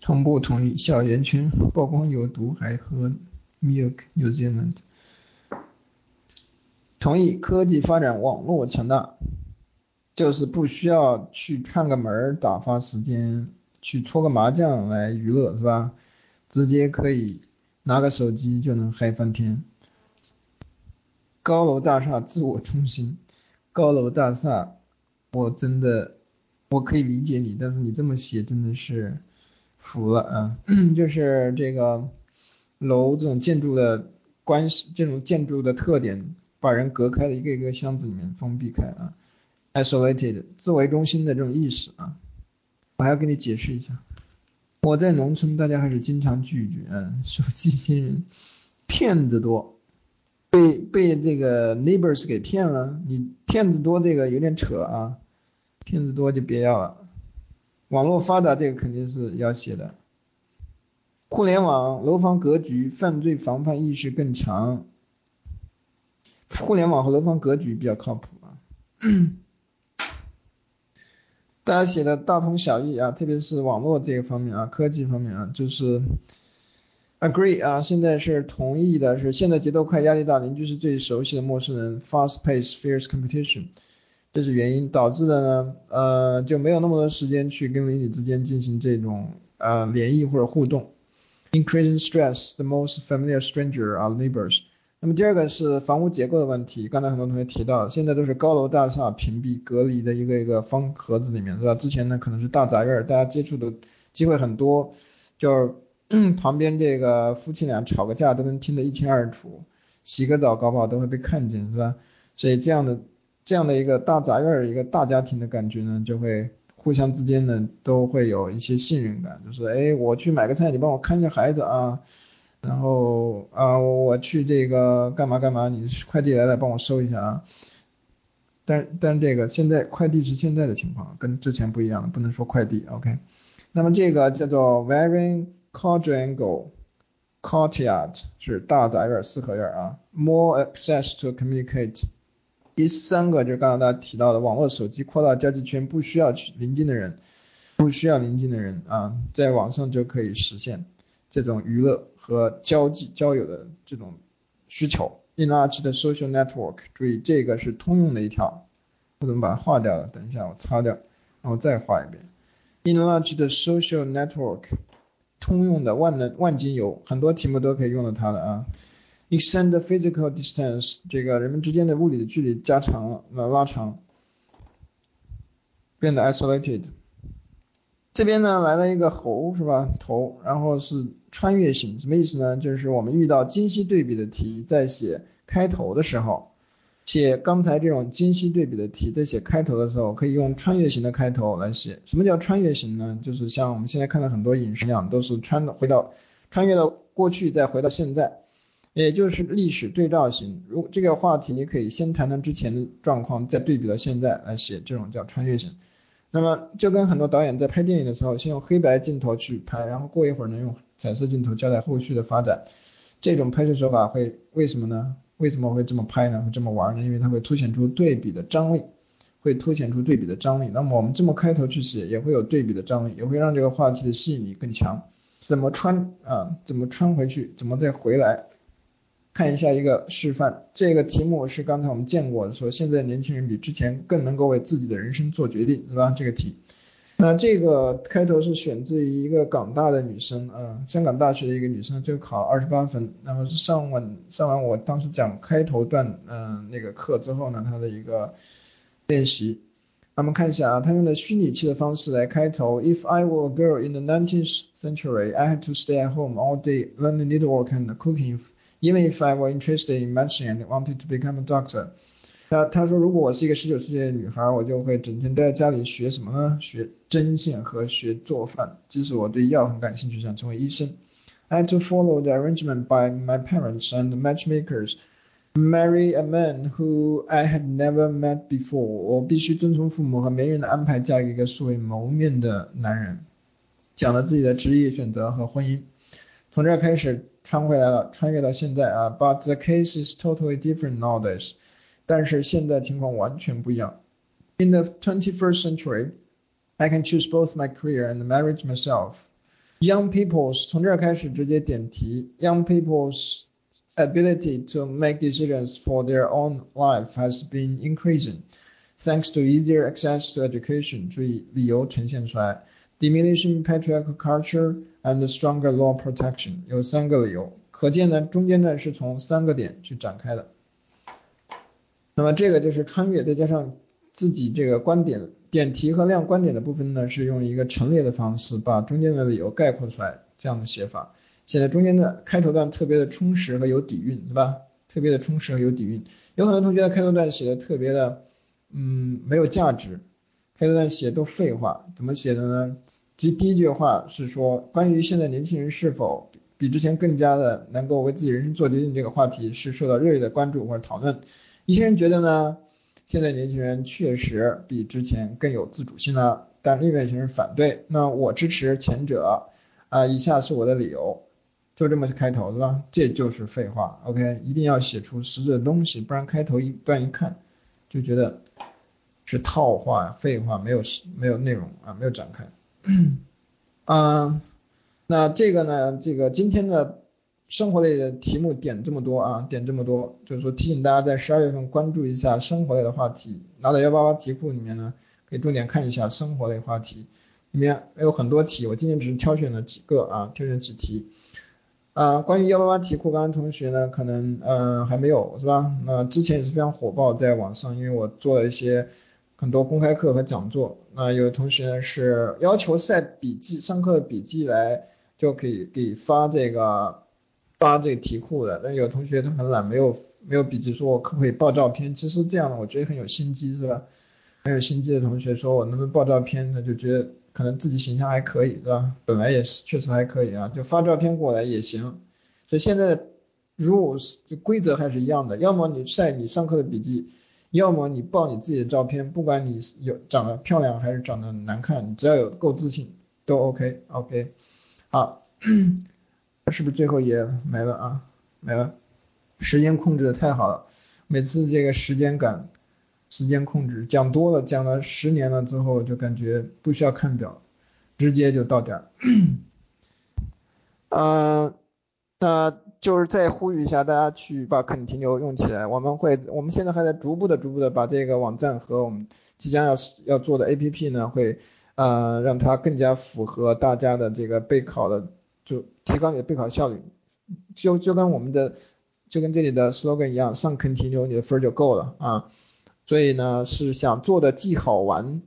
同不同意？小圆圈曝光有毒还喝 milk New Zealand。同意，科技发展，网络强大，就是不需要去串个门打发时间，去搓个麻将来娱乐，是吧？直接可以拿个手机就能嗨翻天。高楼大厦自我中心，高楼大厦，我真的我可以理解你，但是你这么写真的是服了啊！就是这个楼这种建筑的关系，这种建筑的特点，把人隔开了一个一个箱子里面封闭开啊，isolated 自为中心的这种意识啊，我还要给你解释一下。我在农村，大家还是经常聚一聚，嗯，手机新人骗子多，被被这个 neighbors 给骗了，你骗子多，这个有点扯啊，骗子多就别要了。网络发达，这个肯定是要写的。互联网楼房格局，犯罪防范意识更强。互联网和楼房格局比较靠谱啊。大家写的大同小异啊，特别是网络这个方面啊，科技方面啊，就是 agree 啊，现在是同意的，是现在节奏快，压力大，邻居是最熟悉的陌生人，fast pace fierce competition，这是原因导致的呢，呃，就没有那么多时间去跟邻里之间进行这种呃联谊或者互动，increasing stress，the most familiar stranger are neighbors。那么第二个是房屋结构的问题，刚才很多同学提到，现在都是高楼大厦屏蔽隔离的一个一个方盒子里面，是吧？之前呢可能是大杂院，大家接触的机会很多，就是 旁边这个夫妻俩吵个架都能听得一清二楚，洗个澡搞不好都会被看见，是吧？所以这样的这样的一个大杂院一个大家庭的感觉呢，就会互相之间呢都会有一些信任感，就是哎我去买个菜，你帮我看一下孩子啊。然后啊，我去这个干嘛干嘛？你快递来了，帮我收一下啊。但但这个现在快递是现在的情况，跟之前不一样了，不能说快递。OK，那么这个叫做 Very quadrangle courtyard 是大杂院四合院啊。More access to communicate。第三个就是刚才大家提到的网络手机扩大交际圈，不需要去邻近的人，不需要邻近的人啊，在网上就可以实现这种娱乐。和交际交友的这种需求，enlarged social network，注意这个是通用的一条，我怎么把它划掉了？等一下我擦掉，然后再画一遍。enlarged social network，通用的万能万金油，很多题目都可以用到它的啊。extend physical distance，这个人们之间的物理的距离加长了，拉长，变得 isolated。这边呢来了一个猴是吧？头，然后是穿越型，什么意思呢？就是我们遇到精细对比的题，在写开头的时候，写刚才这种精细对比的题，在写开头的时候，可以用穿越型的开头来写。什么叫穿越型呢？就是像我们现在看到很多影视一样，都是穿的回到穿越到过去，再回到现在。也就是历史对照型。如这个话题，你可以先谈谈之前的状况，再对比到现在来写，这种叫穿越型。那么就跟很多导演在拍电影的时候，先用黑白镜头去拍，然后过一会儿呢用彩色镜头交代后续的发展。这种拍摄手法会为什么呢？为什么会这么拍呢？会这么玩呢？因为它会凸显出对比的张力，会凸显出对比的张力。那么我们这么开头去写，也会有对比的张力，也会让这个话题的吸引力更强。怎么穿啊？怎么穿回去？怎么再回来？看一下一个示范，这个题目是刚才我们见过的，说现在年轻人比之前更能够为自己的人生做决定，是吧？这个题，那这个开头是选自于一个港大的女生，啊，香港大学的一个女生，就考二十八分，然后是上完上完我当时讲开头段，嗯，那个课之后呢，她的一个练习，我们看一下啊，她用的虚拟器的方式来开头，If I were a girl in the nineteenth century, I had to stay at home all day learning needlework and cooking. Even if I were interested in medicine and wanted to become a doctor，那他说如果我是一个十九世纪的女孩，我就会整天待在家里学什么呢？学针线和学做饭。即使我对药很感兴趣，想成为医生。I had to follow the arrangement by my parents and matchmakers, marry a man who I had never met before。我必须遵从父母和媒人的安排，嫁给一个素未谋面的男人。讲了自己的职业选择和婚姻。从这开始穿回来了，穿越到现在啊。But the case is totally different nowadays。但是现在情况完全不一样。In the 21st century, I can choose both my career and marriage myself. Young people's 从这儿开始直接点题。Young people's ability to make decisions for their own life has been increasing, thanks to easier access to education. 注意理由呈现出来。 Diminishing patriarchal culture and stronger law protection 有三个理由，可见呢，中间呢是从三个点去展开的。那么这个就是穿越，再加上自己这个观点点题和亮观点的部分呢，是用一个陈列的方式把中间的理由概括出来，这样的写法。显得中间的开头段特别的充实和有底蕴，对吧？特别的充实和有底蕴。有很多同学的开头段写的特别的，嗯，没有价值。开头段写都废话，怎么写的呢？即第一句话是说，关于现在年轻人是否比之前更加的能够为自己人生做决定这个话题是受到热烈的关注或者讨论。一些人觉得呢，现在年轻人确实比之前更有自主性了，但另外一些人反对。那我支持前者，啊，以下是我的理由，就这么开头，对吧？这就是废话，OK，一定要写出实质的东西，不然开头一段一看就觉得。是套话、废话，没有没有内容啊，没有展开。啊，那这个呢，这个今天的生活类的题目点这么多啊，点这么多，就是说提醒大家在十二月份关注一下生活类的话题。拿到幺八八题库里面呢，可以重点看一下生活类话题，里面有很多题，我今天只是挑选了几个啊，挑选几题。啊，关于幺八八题库，刚刚同学呢可能嗯还没有是吧？那之前也是非常火爆在网上，因为我做了一些。很多公开课和讲座，那有同学是要求晒笔记，上课的笔记来就可以给发这个发这个题库的。但有同学他很懒，没有没有笔记，说我可不可以报照片？其实这样的我觉得很有心机，是吧？很有心机的同学说我能不能报照片？他就觉得可能自己形象还可以，是吧？本来也是确实还可以啊，就发照片过来也行。所以现在 rules 就规则还是一样的，要么你晒你上课的笔记。要么你报你自己的照片，不管你有长得漂亮还是长得难看，你只要有够自信都 OK OK。好，是不是最后也没了啊？没了，时间控制的太好了，每次这个时间感，时间控制讲多了，讲了十年了之后就感觉不需要看表，直接就到点儿。嗯，那。就是再呼吁一下大家去把肯停留用起来。我们会，我们现在还在逐步的、逐步的把这个网站和我们即将要要做的 APP 呢，会呃让它更加符合大家的这个备考的，就提高你的备考效率。就就跟我们的，就跟这里的 slogan 一样，上肯停留你的分就够了啊。所以呢，是想做的既好玩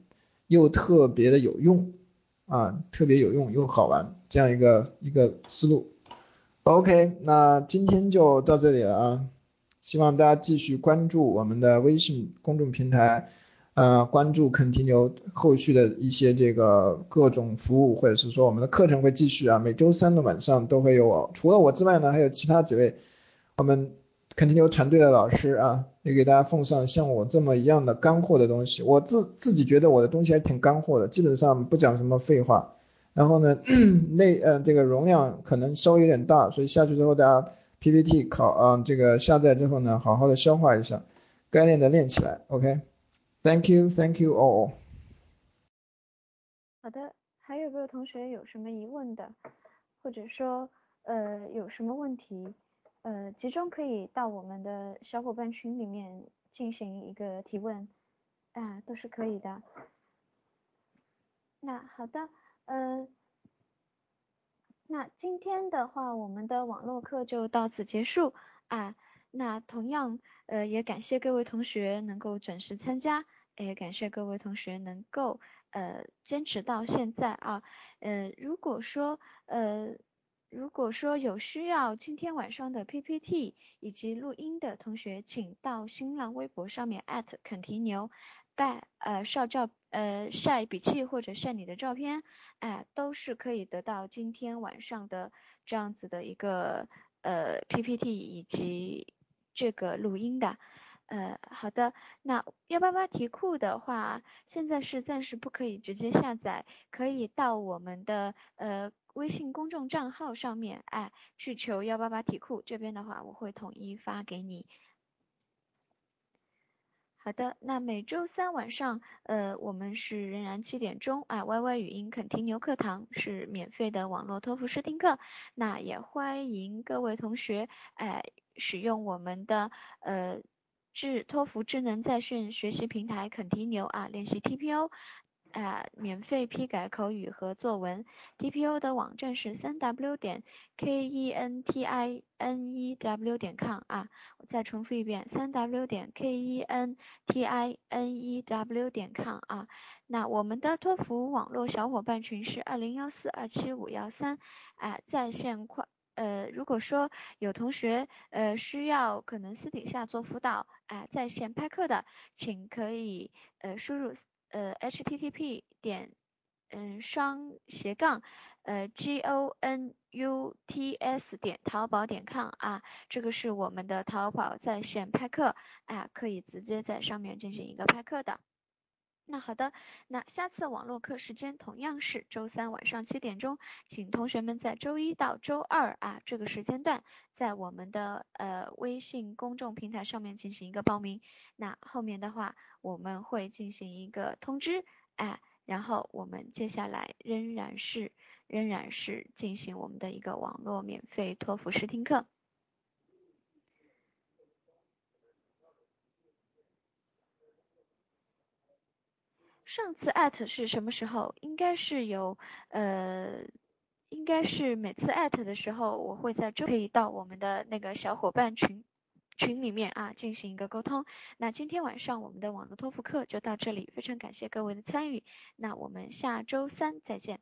又特别的有用啊，特别有用又好玩这样一个一个思路。OK，那今天就到这里了啊！希望大家继续关注我们的微信公众平台，呃，关注肯提牛后续的一些这个各种服务，或者是说我们的课程会继续啊，每周三的晚上都会有我，除了我之外呢，还有其他几位我们肯定有团队的老师啊，也给大家奉上像我这么一样的干货的东西。我自自己觉得我的东西还挺干货的，基本上不讲什么废话。然后呢，内呃这个容量可能稍微有点大，所以下去之后大家 PPT 考啊这个下载之后呢，好好的消化一下，该练的练起来。OK，Thank you，Thank you all。好的，还有没有同学有什么疑问的，或者说呃有什么问题，呃集中可以到我们的小伙伴群里面进行一个提问，啊都是可以的。那好的。呃，那今天的话，我们的网络课就到此结束啊。那同样，呃，也感谢各位同学能够准时参加，也感谢各位同学能够呃坚持到现在啊。呃，如果说呃，如果说有需要今天晚上的 PPT 以及录音的同学，请到新浪微博上面肯提牛。拜呃晒照呃晒笔记或者晒你的照片，哎都是可以得到今天晚上的这样子的一个呃 PPT 以及这个录音的，呃好的，那幺八八题库的话，现在是暂时不可以直接下载，可以到我们的呃微信公众账号上面哎去求幺八八题库，这边的话我会统一发给你。好的，那每周三晚上，呃，我们是仍然七点钟啊，Y Y 语音肯听牛课堂是免费的网络托福试听课，那也欢迎各位同学哎使用我们的呃智托福智能在线学习平台肯听牛啊练习 T P O 啊，免费批改口语和作文。TPO 的网站是三 W 点 K E N T I N E W 点 com 啊，我再重复一遍，三 W 点 K E N T I N E W 点 com 啊。那我们的托福网络小伙伴群是二零幺四二七五幺三啊，在线快呃，如果说有同学呃需要可能私底下做辅导啊，在线拍课的，请可以呃输入。呃，http 点嗯双斜杠呃 gonUTS 点淘宝点 com 啊，这个是我们的淘宝在线拍客啊，可以直接在上面进行一个拍客的。那好的，那下次网络课时间同样是周三晚上七点钟，请同学们在周一到周二啊这个时间段，在我们的呃微信公众平台上面进行一个报名。那后面的话我们会进行一个通知，哎，然后我们接下来仍然是仍然是进行我们的一个网络免费托福试听课。上次艾特是什么时候？应该是有呃，应该是每次艾特的时候，我会在这可以到我们的那个小伙伴群群里面啊进行一个沟通。那今天晚上我们的网络托福课就到这里，非常感谢各位的参与，那我们下周三再见。